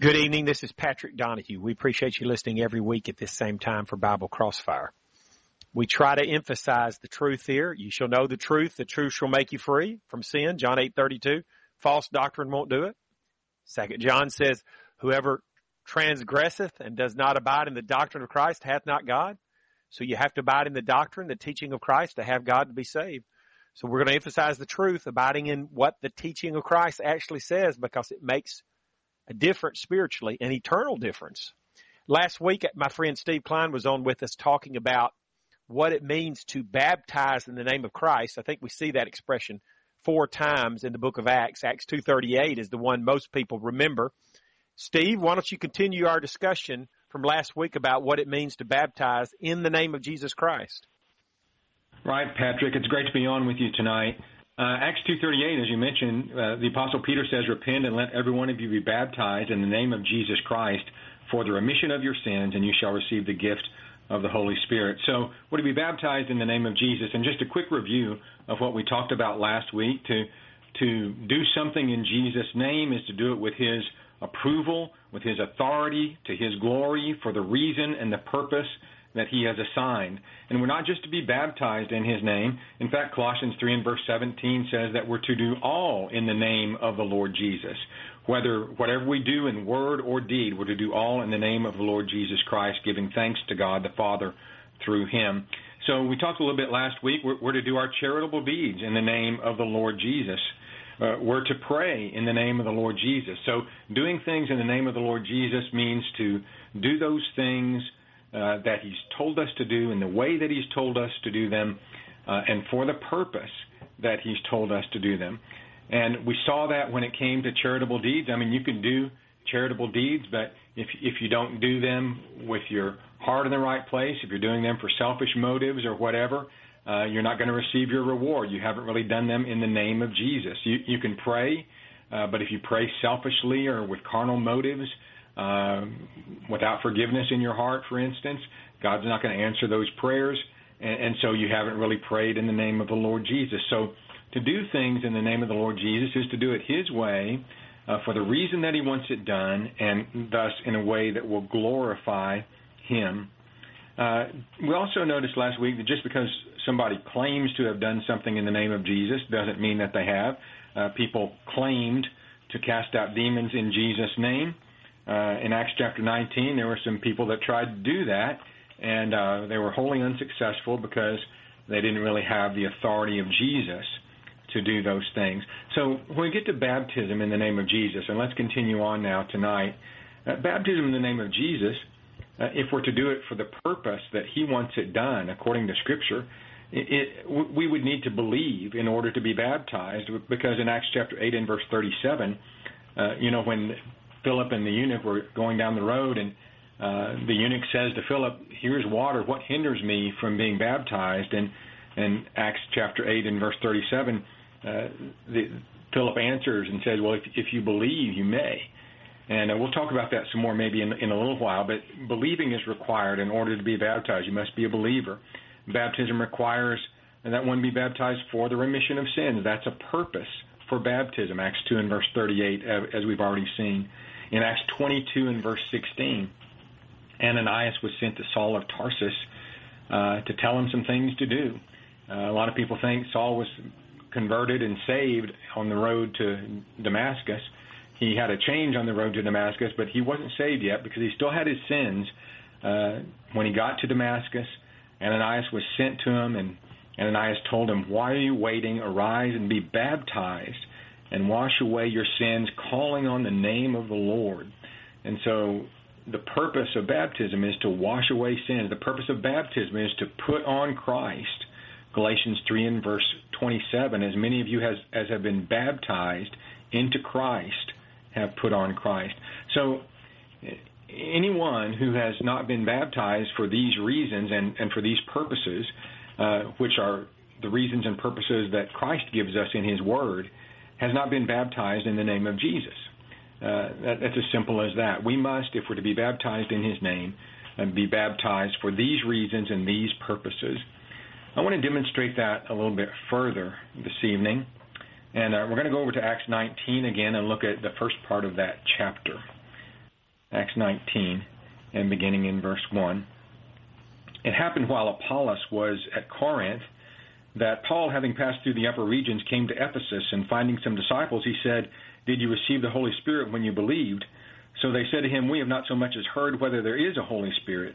Good evening. This is Patrick Donahue. We appreciate you listening every week at this same time for Bible Crossfire. We try to emphasize the truth here. You shall know the truth. The truth shall make you free from sin. John 8:32. False doctrine won't do it. Second John says, whoever transgresseth and does not abide in the doctrine of Christ hath not God. So you have to abide in the doctrine, the teaching of Christ to have God to be saved. So we're going to emphasize the truth, abiding in what the teaching of Christ actually says because it makes a difference spiritually, an eternal difference. Last week, my friend Steve Klein was on with us talking about what it means to baptize in the name of Christ. I think we see that expression four times in the book of Acts. Acts 2.38 is the one most people remember. Steve, why don't you continue our discussion from last week about what it means to baptize in the name of Jesus Christ? Right, Patrick. It's great to be on with you tonight. Uh, Acts 2.38, as you mentioned, uh, the Apostle Peter says, Repent and let every one of you be baptized in the name of Jesus Christ for the remission of your sins, and you shall receive the gift of the Holy Spirit. So we're to be baptized in the name of Jesus. And just a quick review of what we talked about last week. To, to do something in Jesus' name is to do it with His approval, with His authority, to His glory, for the reason and the purpose that he has assigned. And we're not just to be baptized in his name. In fact, Colossians 3 and verse 17 says that we're to do all in the name of the Lord Jesus. Whether whatever we do in word or deed, we're to do all in the name of the Lord Jesus Christ, giving thanks to God the Father through him. So we talked a little bit last week. We're, we're to do our charitable deeds in the name of the Lord Jesus. Uh, we're to pray in the name of the Lord Jesus. So doing things in the name of the Lord Jesus means to do those things that He's told us to do in the way that He's told us to do them uh, and for the purpose that He's told us to do them. And we saw that when it came to charitable deeds. I mean, you can do charitable deeds, but if if you don't do them with your heart in the right place, if you're doing them for selfish motives or whatever, uh, you're not going to receive your reward. You haven't really done them in the name of Jesus. You you can pray, uh, but if you pray selfishly or with carnal motives, uh, without forgiveness in your heart, for instance, God's not going to answer those prayers, and, and so you haven't really prayed in the name of the Lord Jesus. So to do things in the name of the Lord Jesus is to do it His way, uh, for the reason that He wants it done, and thus in a way that will glorify Him. Uh, we also noticed last week that just because somebody claims to have done something in the name of Jesus doesn't mean that they have. Uh, people claimed to cast out demons in Jesus' name in Acts chapter 19, there were some people that tried to do that, and uh, they were wholly unsuccessful because they didn't really have the authority of Jesus to do those things. So when we get to baptism in the name of Jesus, and let's continue on now tonight, uh, baptism in the name of Jesus, uh, if we're to do it for the purpose that He wants it done according to Scripture, it, it, we would need to believe in order to be baptized, because in Acts chapter 8 and verse 37, uh, you know, when Philip and the eunuch were going down the road, and uh, the eunuch says to Philip, "Here's water. What hinders me from being baptized?" And in Acts chapter eight and verse thirty-seven, uh, the, Philip answers and says, "Well, if, if you believe, you may." And uh, we'll talk about that some more maybe in, in a little while. But believing is required in order to be baptized. You must be a believer. Baptism requires that one be baptized for the remission of sins. That's a purpose for baptism. Acts 2 and verse 38, as we've already seen. In Acts 22 and verse 16, Ananias was sent to Saul of Tarsus uh, to tell him some things to do. Uh, a lot of people think Saul was converted and saved on the road to Damascus. He had a change on the road to Damascus, but he wasn't saved yet because he still had his sins. Uh, when he got to Damascus, Ananias was sent to him, and Ananias told him, Why are you waiting? Arise and be baptized and wash away your sins, calling on the name of the Lord. And so the purpose of baptism is to wash away sins. The purpose of baptism is to put on Christ. Galatians 3 and verse 27, as many of you has, as have been baptized into Christ have put on Christ. So anyone who has not been baptized for these reasons and, and for these purposes, uh, which are the reasons and purposes that Christ gives us in His Word, has not been baptized in the name of Jesus. Uh, that, that's as simple as that. We must, if we're to be baptized in His name, and be baptized for these reasons and these purposes. I want to demonstrate that a little bit further this evening. And uh, we're going to go over to Acts 19 again and look at the first part of that chapter. Acts 19, and beginning in verse 1. It happened while Apollos was at Corinth that Paul, having passed through the upper regions, came to Ephesus, and finding some disciples, he said, Did you receive the Holy Spirit when you believed? So they said to him, We have not so much as heard whether there is a Holy Spirit.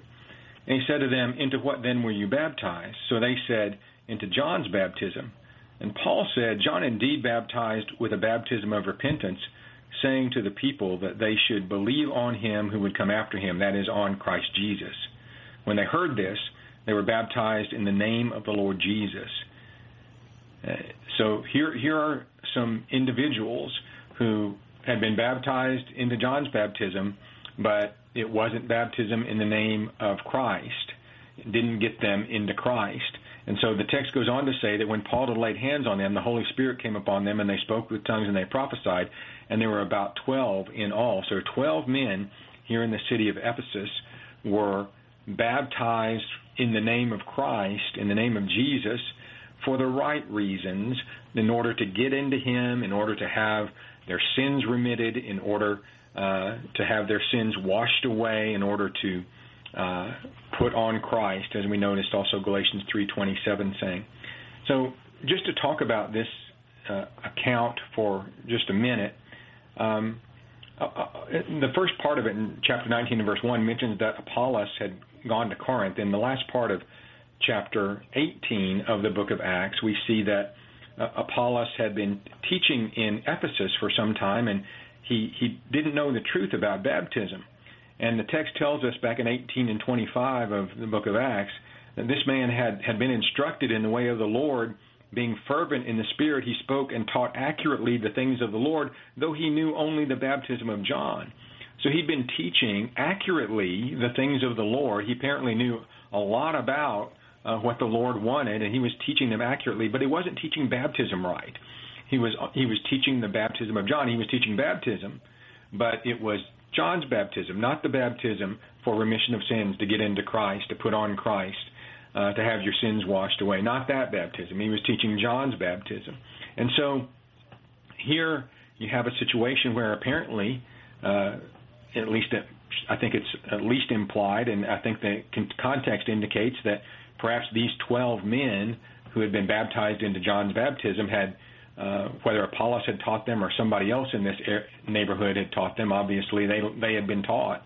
And he said to them, Into what then were you baptized? So they said, Into John's baptism. And Paul said, John indeed baptized with a baptism of repentance, saying to the people that they should believe on him who would come after him, that is, on Christ Jesus. When they heard this, they were baptized in the name of the Lord Jesus. So here, here are some individuals who had been baptized into John's baptism, but it wasn't baptism in the name of Christ. It didn't get them into Christ. And so the text goes on to say that when Paul had laid hands on them, the Holy Spirit came upon them, and they spoke with tongues and they prophesied. And there were about 12 in all. So 12 men here in the city of Ephesus were baptized in the name of Christ, in the name of Jesus, for the right reasons, in order to get into Him, in order to have their sins remitted, in order uh, to have their sins washed away, in order to uh, put on Christ, as we noticed also Galatians 3:27 saying. So, just to talk about this uh, account for just a minute, um, uh, uh the first part of it in chapter 19 and verse 1 mentions that Apollos had gone to Corinth. In the last part of chapter 18 of the book of Acts, we see that uh, Apollos had been teaching in Ephesus for some time, and he, he didn't know the truth about baptism. And the text tells us back in 18 and 25 of the book of Acts that this man had, had been instructed in the way of the Lord, being fervent in the Spirit, he spoke and taught accurately the things of the Lord, though he knew only the baptism of John. So he'd been teaching accurately the things of the Lord. He apparently knew a lot about uh, what the Lord wanted, and he was teaching them accurately, but he wasn't teaching baptism right. He was he was teaching the baptism of John. He was teaching baptism, but it was John's baptism, not the baptism for remission of sins to get into Christ, to put on Christ, uh, to have your sins washed away. Not that baptism. He was teaching John's baptism. And so here you have a situation where apparently, uh, at least at, I think it's at least implied, and I think the context indicates that perhaps these 12 men who had been baptized into John's baptism had uh, whether Apollos had taught them or somebody else in this neighborhood had taught them. Obviously, they they had been taught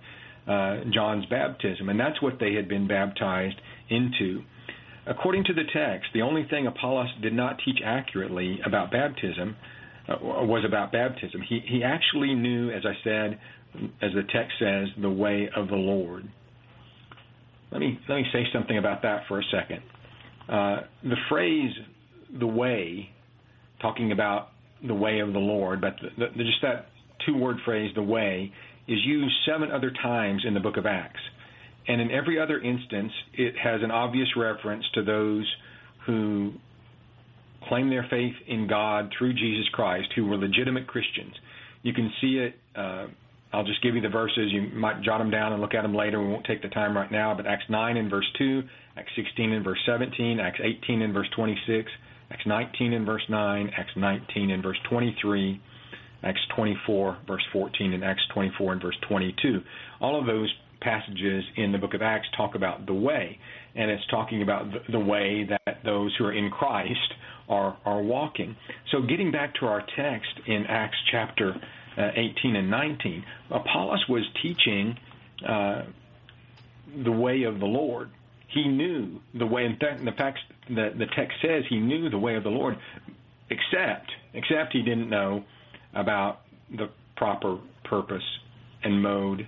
uh, John's baptism, and that's what they had been baptized into. According to the text, the only thing Apollos did not teach accurately about baptism uh, was about baptism. He he actually knew, as I said, as the text says, the way of the Lord. Let me let me say something about that for a second. Uh, the phrase "the way" talking about the way of the Lord, but the, the, just that two word phrase, the way, is used seven other times in the book of Acts. And in every other instance, it has an obvious reference to those who claim their faith in God through Jesus Christ, who were legitimate Christians. You can see it. Uh, I'll just give you the verses. You might jot them down and look at them later. We won't take the time right now. But Acts 9 and verse 2, Acts 16 and verse 17, Acts 18 and verse 26, Acts 19 and verse 9, Acts 19 and verse 23, Acts 24 verse 14, and Acts 24 and verse 22. All of those passages in the book of Acts talk about the way, and it's talking about the way that those who are in Christ are are walking. So getting back to our text in Acts chapter 18 and 19, Apollos was teaching uh, the way of the Lord. He knew the way. In fact, the fact the, the text says he knew the way of the Lord, except except he didn't know about the proper purpose and mode.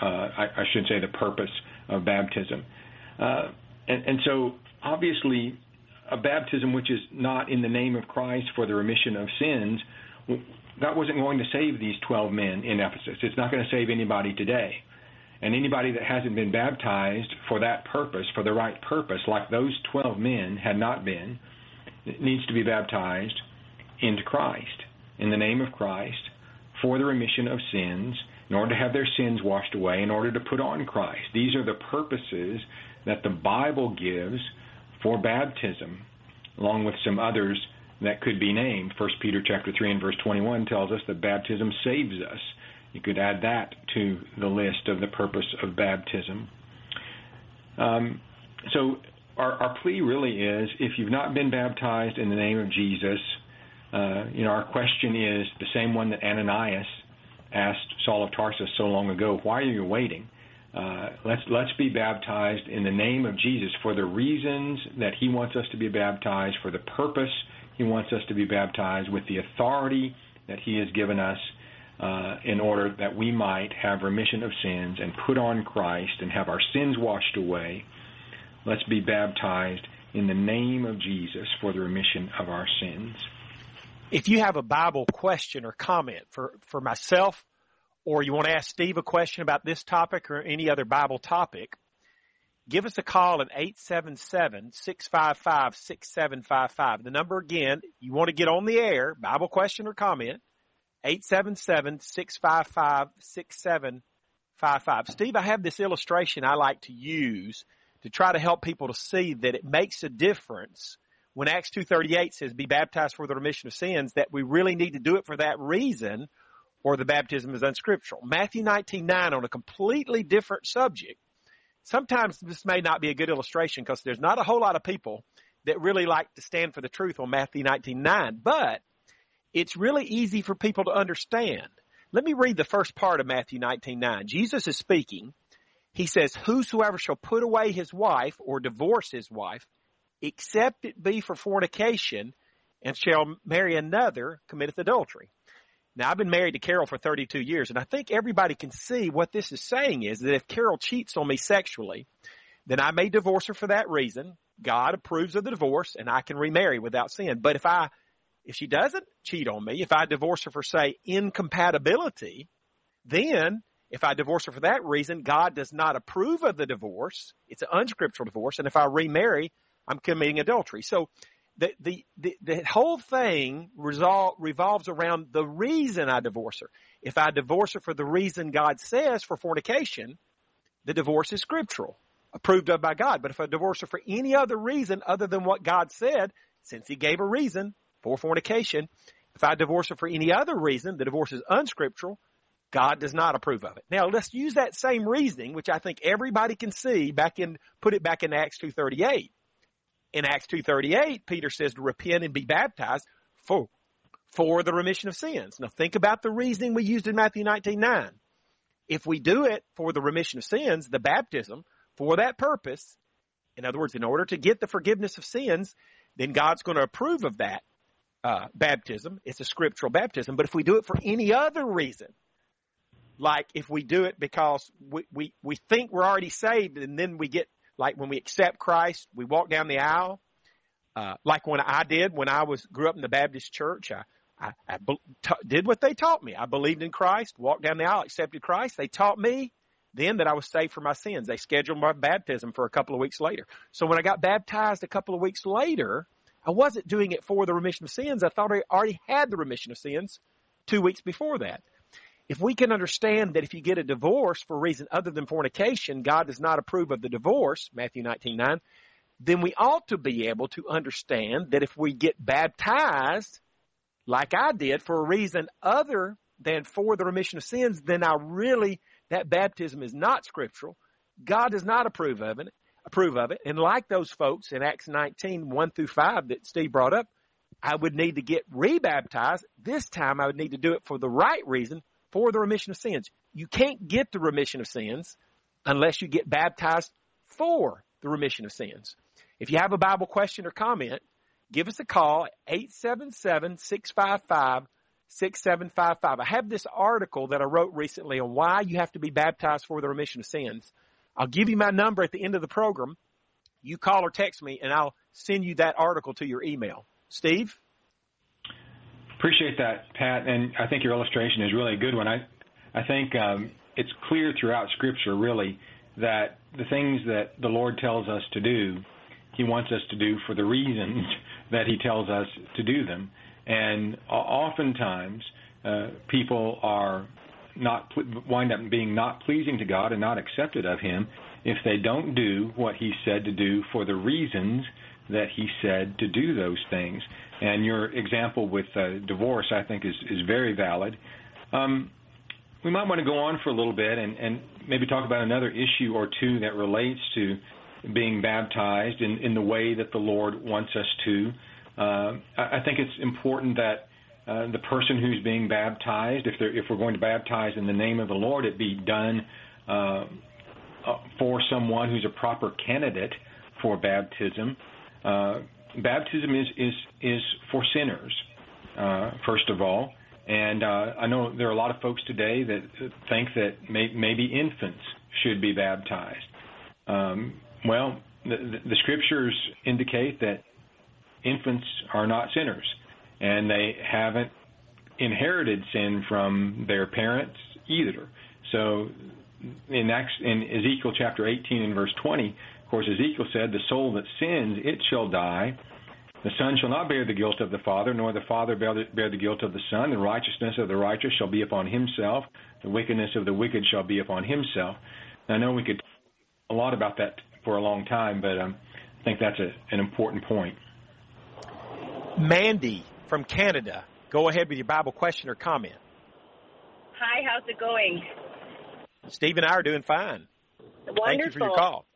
Uh, I, I, should say the purpose of baptism, uh, and, and so obviously a baptism which is not in the name of Christ for the remission of sins, that wasn't going to save these 12 men in Ephesus. It's not going to save anybody today. And anybody that hasn't been baptized for that purpose, for the right purpose, like those 12 men had not been, needs to be baptized into Christ, in the name of Christ, for the remission of sins, in order to have their sins washed away, in order to put on Christ. These are the purposes that the Bible gives for baptism, along with some others that could be named. 1 Peter chapter 3 and verse 21 tells us that baptism saves us you could add that to the list of the purpose of baptism. Um, so our, our plea really is if you've not been baptized in the name of Jesus, uh, you know, our question is the same one that Ananias asked Saul of Tarsus so long ago. Why are you waiting? Uh, let's let's be baptized in the name of Jesus for the reasons that He wants us to be baptized, for the purpose He wants us to be baptized, with the authority that He has given us, uh, in order that we might have remission of sins and put on Christ and have our sins washed away. Let's be baptized in the name of Jesus for the remission of our sins. If you have a Bible question or comment for, for myself, or you want to ask Steve a question about this topic or any other Bible topic, give us a call at 877-655-6755. The number again, you want to get on the air, Bible question or comment, 877-655-6755. Steve, I have this illustration I like to use to try to help people to see that it makes a difference when Acts 2.38 says be baptized for the remission of sins, that we really need to do it for that reason or the baptism is unscriptural. Matthew 19.9 on a completely different subject. Sometimes this may not be a good illustration because there's not a whole lot of people that really like to stand for the truth on Matthew 19.9, but it's really easy for people to understand. Let me read the first part of Matthew 19.9. Jesus is speaking. He says, Whosoever shall put away his wife or divorce his wife, except it be for fornication, and shall marry another, committeth adultery. Now, I've been married to Carol for 32 years, and I think everybody can see what this is saying is that if Carol cheats on me sexually, then I may divorce her for that reason. God approves of the divorce, and I can remarry without sin. But if I, if she doesn't cheat on me, if I divorce her for, say, incompatibility, then if I divorce her for that reason, God does not approve of the divorce. It's an unscriptural divorce. And if I remarry, I'm committing adultery. So the, the, the, the whole thing resol- revolves around the reason I divorce her. If I divorce her for the reason God says for fornication, the divorce is scriptural, approved of by God. But if I divorce her for any other reason other than what God said, since He gave a reason for fornication, if I divorce her for any other reason, the divorce is unscriptural. God does not approve of it. Now let's use that same reasoning, which I think everybody can see back in, put it back in Acts 238 in Acts 2.38, Peter says to repent and be baptized for, for the remission of sins. Now think about the reasoning we used in Matthew 19.9. If we do it for the remission of sins, the baptism, for that purpose, in other words, in order to get the forgiveness of sins, then God's going to approve of that uh, baptism. It's a scriptural baptism. But if we do it for any other reason, like if we do it because we, we, we think we're already saved and then we get like when we accept Christ, we walk down the aisle. Uh, like when I did when I was grew up in the Baptist church, I, I, I be, t- did what they taught me. I believed in Christ, walked down the aisle, accepted Christ. They taught me then that I was saved from my sins. They scheduled my baptism for a couple of weeks later. So when I got baptized a couple of weeks later, I wasn't doing it for the remission of sins. I thought I already had the remission of sins two weeks before that if we can understand that if you get a divorce for a reason other than fornication, God does not approve of the divorce, Matthew 19, 9, then we ought to be able to understand that if we get baptized, like I did, for a reason other than for the remission of sins, then I really, that baptism is not scriptural. God does not approve of it, approve of it. And like those folks in Acts 19, 1 through 5 that Steve brought up, I would need to get rebaptized. This time I would need to do it for the right reason, for the remission of sins. You can't get the remission of sins unless you get baptized for the remission of sins. If you have a Bible question or comment, give us a call, 877-655-6755. I have this article that I wrote recently on why you have to be baptized for the remission of sins. I'll give you my number at the end of the program. You call or text me and I'll send you that article to your email. Steve? Appreciate that, Pat, and I think your illustration is really a good one. I, I think um, it's clear throughout Scripture, really, that the things that the Lord tells us to do, He wants us to do for the reasons that He tells us to do them. And oftentimes, uh, people are not wind up being not pleasing to God and not accepted of Him if they don't do what He said to do for the reasons that He said to do those things. And your example with uh, divorce, I think, is, is very valid. Um, we might want to go on for a little bit and, and maybe talk about another issue or two that relates to being baptized in, in the way that the Lord wants us to. Uh, I think it's important that uh, the person who's being baptized, if, if we're going to baptize in the name of the Lord, it be done uh, uh, for someone who's a proper candidate for baptism. Uh, baptism is, is, is for sinners, uh, first of all. And uh, I know there are a lot of folks today that think that may, maybe infants should be baptized. Um, well, the, the, scriptures indicate that infants are not sinners, and they haven't inherited sin from their parents either. So, in, Acts, in Ezekiel chapter 18 and verse 20, of course, Ezekiel said, "The soul that sins, it shall die." The Son shall not bear the guilt of the Father, nor the Father bear the, bear the guilt of the Son. The righteousness of the righteous shall be upon himself. The wickedness of the wicked shall be upon himself. I know we could talk a lot about that for a long time, but um, I think that's a, an important point. Mandy from Canada, go ahead with your Bible question or comment. Hi, how's it going? Steve and I are doing fine. Wonderful. Thank you for your call.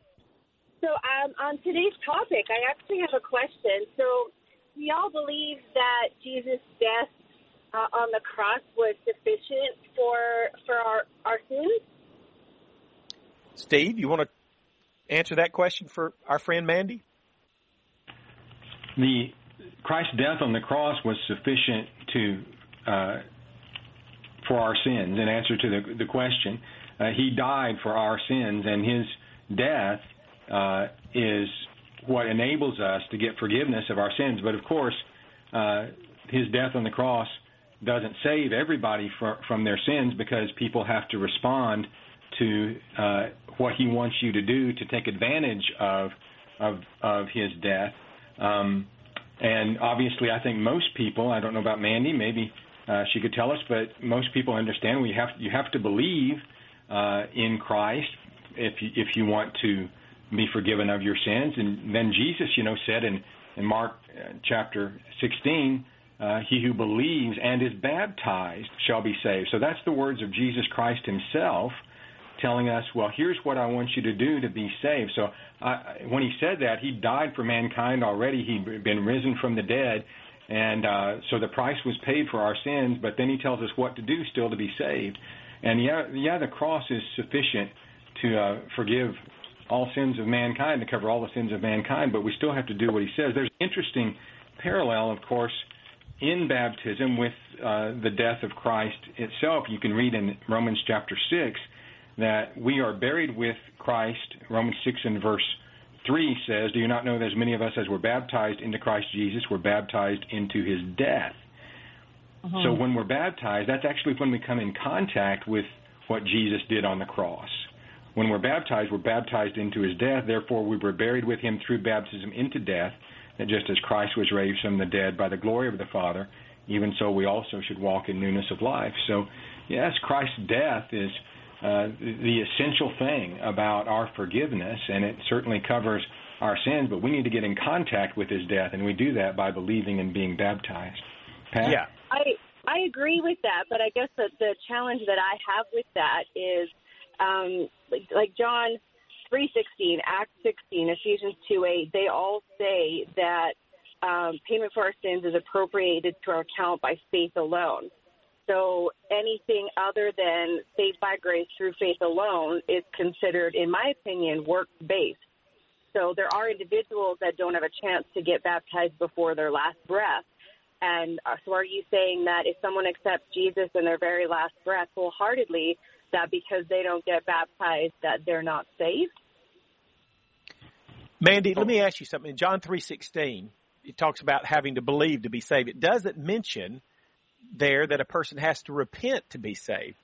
So, um, on today's topic, I actually have a question. So, we all believe that Jesus' death uh, on the cross was sufficient for for our, our sins. Steve, you want to answer that question for our friend Mandy? The Christ's death on the cross was sufficient to uh, for our sins. In answer to the, the question, uh, he died for our sins, and his death uh, is what enables us to get forgiveness of our sins. But of course, uh, his death on the cross doesn't save everybody for, from their sins because people have to respond to uh, what he wants you to do to take advantage of of, of his death. Um, and obviously, I think most people, I don't know about Mandy, maybe uh, she could tell us, but most people understand we have you have to believe uh, in Christ if you, if you want to be forgiven of your sins. And then Jesus, you know, said in, in Mark uh, chapter 16, uh, he who believes and is baptized shall be saved. So that's the words of Jesus Christ himself telling us, well, here's what I want you to do to be saved. So I, when he said that, he died for mankind already. He'd been risen from the dead. And uh, so the price was paid for our sins, but then he tells us what to do still to be saved. And yeah, yeah, the cross is sufficient to uh, forgive all sins of mankind, to cover all the sins of mankind, but we still have to do what he says. There's an interesting parallel, of course, in baptism with uh, the death of Christ itself. You can read in Romans chapter 6 that we are buried with Christ. Romans 6 and verse 3 says, Do you not know that as many of us as were baptized into Christ Jesus were baptized into his death? Uh-huh. So when we're baptized, that's actually when we come in contact with what Jesus did on the cross. When we're baptized, we're baptized into his death. Therefore, we were buried with him through baptism into death, that just as Christ was raised from the dead by the glory of the Father, even so we also should walk in newness of life. So, yes, Christ's death is uh, the essential thing about our forgiveness, and it certainly covers our sins, but we need to get in contact with his death, and we do that by believing and being baptized. Pat? Yeah. I, I agree with that, but I guess that the challenge that I have with that is – um, like, like John 3:16, Acts 16, Ephesians 2:8, they all say that um, payment for our sins is appropriated to our account by faith alone. So anything other than saved by grace through faith alone is considered, in my opinion, work based. So there are individuals that don't have a chance to get baptized before their last breath. And uh, so are you saying that if someone accepts Jesus in their very last breath wholeheartedly, that because they don't get baptized that they're not saved? Mandy, let me ask you something. In John 3:16, it talks about having to believe to be saved. It doesn't mention there that a person has to repent to be saved.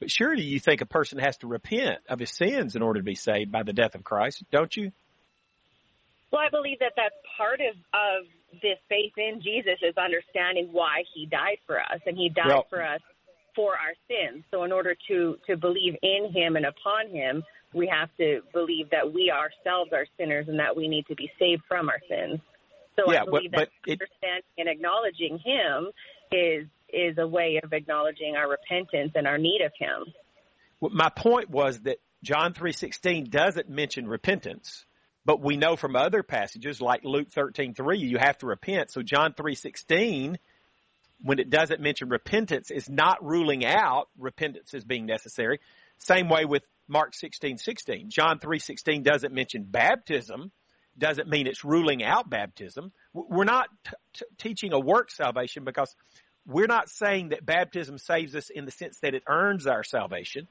But surely you think a person has to repent of his sins in order to be saved by the death of Christ, don't you? Well, I believe that that's part of, of this faith in Jesus is understanding why he died for us. And he died well, for us for our sins. So in order to to believe in him and upon him, we have to believe that we ourselves are sinners and that we need to be saved from our sins. So yeah, I believe but, but that understanding and acknowledging him is is a way of acknowledging our repentance and our need of Him. Well, my point was that John 3:16 doesn't mention repentance, but we know from other passages like Luke 13:3 you have to repent. So John 3:16 when it doesn't mention repentance is not ruling out repentance as being necessary. Same way with Mark 16:16. John 3:16 doesn't mention baptism, doesn't mean it's ruling out baptism. We're not t- t- teaching a work salvation because we're not saying that baptism saves us in the sense that it earns our salvation.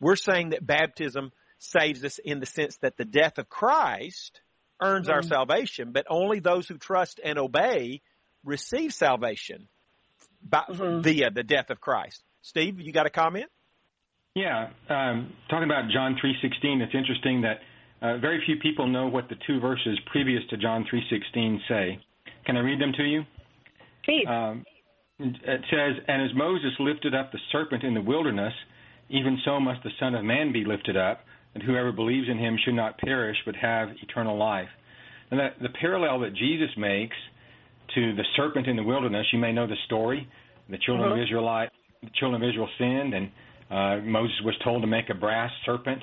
We're saying that baptism saves us in the sense that the death of Christ earns mm-hmm. our salvation, but only those who trust and obey receive salvation by, mm-hmm. via the death of Christ. Steve, you got a comment? Yeah, um, talking about John 3:16, it's interesting that uh, very few people know what the two verses previous to John 3:16 say. Can I read them to you? Please. Um, it says, "And as Moses lifted up the serpent in the wilderness, even so must the Son of Man be lifted up, and whoever believes in him should not perish but have eternal life." And that, the parallel that Jesus makes to the serpent in the wilderness, you may know the story. The children uh-huh. of Israel, the children of Israel sinned, and uh, Moses was told to make a brass serpent.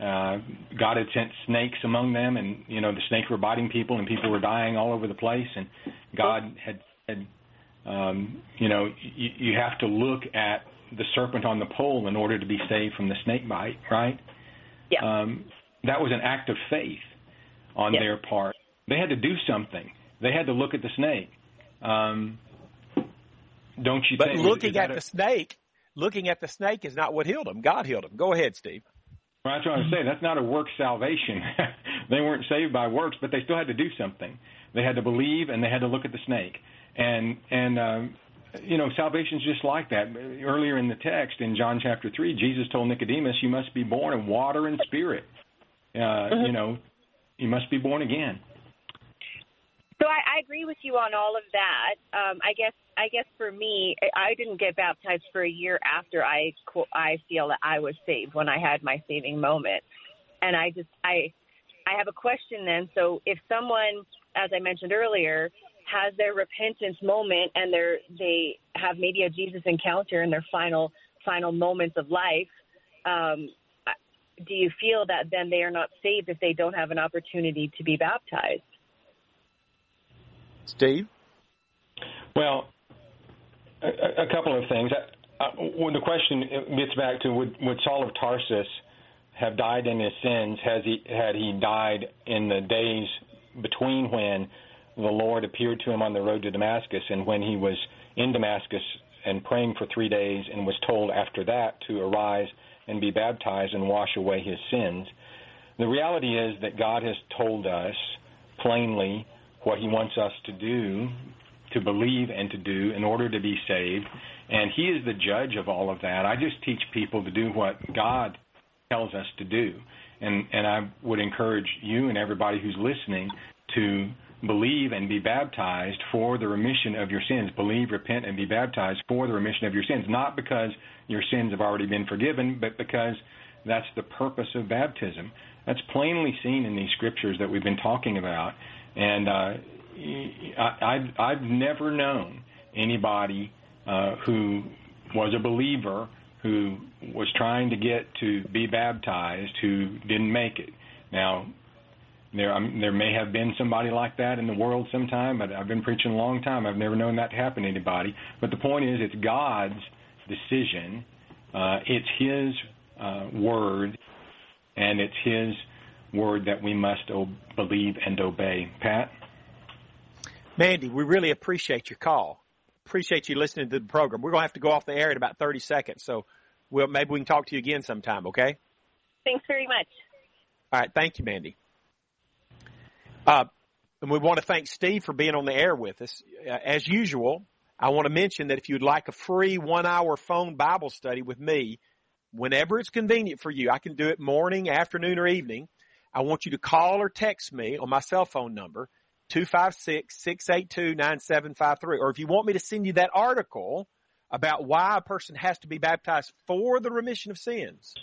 Uh, God had sent snakes among them, and you know the snakes were biting people, and people were dying all over the place. And God had, had um, you know, you, you have to look at the serpent on the pole in order to be saved from the snake bite, right? Yeah. Um, that was an act of faith on yeah. their part. They had to do something. They had to look at the snake. Um, don't you but think? looking at a, the snake looking at the snake is not what healed him. God healed him. Go ahead, Steve. Well, that's what I'm saying. That's not a work salvation. they weren't saved by works, but they still had to do something. They had to believe, and they had to look at the snake. And and um, you know, salvation's just like that. Earlier in the text in John chapter three, Jesus told Nicodemus, "You must be born of water and spirit." Uh, mm-hmm. You know, you must be born again. I, agree with you on all of that. Um, I guess I guess for me, I didn't get baptized for a year after I I feel that I was saved when I had my saving moment, and I just I I have a question then. So if someone, as I mentioned earlier, has their repentance moment and they're they have maybe a Jesus encounter in their final final moments of life, um, do you feel that then they are not saved if they don't have an opportunity to be baptized? Steve? Well, a, a couple of things. Uh, uh, when the question gets back to would, would Saul of Tarsus have died in his sins has he had he died in the days between when the Lord appeared to him on the road to Damascus and when he was in Damascus and praying for three days and was told after that to arise and be baptized and wash away his sins. The reality is that God has told us plainly what he wants us to do, to believe and to do in order to be saved. And he is the judge of all of that. I just teach people to do what God tells us to do. And and I would encourage you and everybody who's listening to believe and be baptized for the remission of your sins. Believe, repent, and be baptized for the remission of your sins. Not because your sins have already been forgiven, but because that's the purpose of baptism. That's plainly seen in these scriptures that we've been talking about. And uh, I, I've, I've never known anybody uh, who was a believer who was trying to get to be baptized who didn't make it. Now, there I mean, there may have been somebody like that in the world sometime, but I've been preaching a long time. I've never known that to happen to anybody. But the point is, it's God's decision. Uh, it's His uh, word, and it's His word that we must o- believe and obey. Pat? Mandy, we really appreciate your call. Appreciate you listening to the program. We're going to have to go off the air in about 30 seconds, so we'll, maybe we can talk to you again sometime, okay? Thanks very much. All right. Thank you, Mandy. Uh, and we want to thank Steve for being on the air with us. Uh, as usual, I want to mention that if you'd like a free one hour phone Bible study with me, whenever it's convenient for you, I can do it morning, afternoon, or evening. I want you to call or text me on my cell phone number, 256-682-9753. Or if you want me to send you that article about why a person has to be baptized for the remission of sins,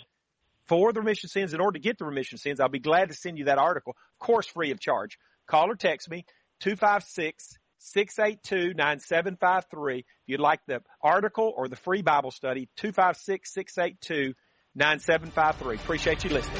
for the remission of sins, in order to get the remission of sins, I'll be glad to send you that article, of course, free of charge. Call or text me, 256 682-9753. If you'd like the article or the free Bible study, 256-682-9753. Appreciate you listening.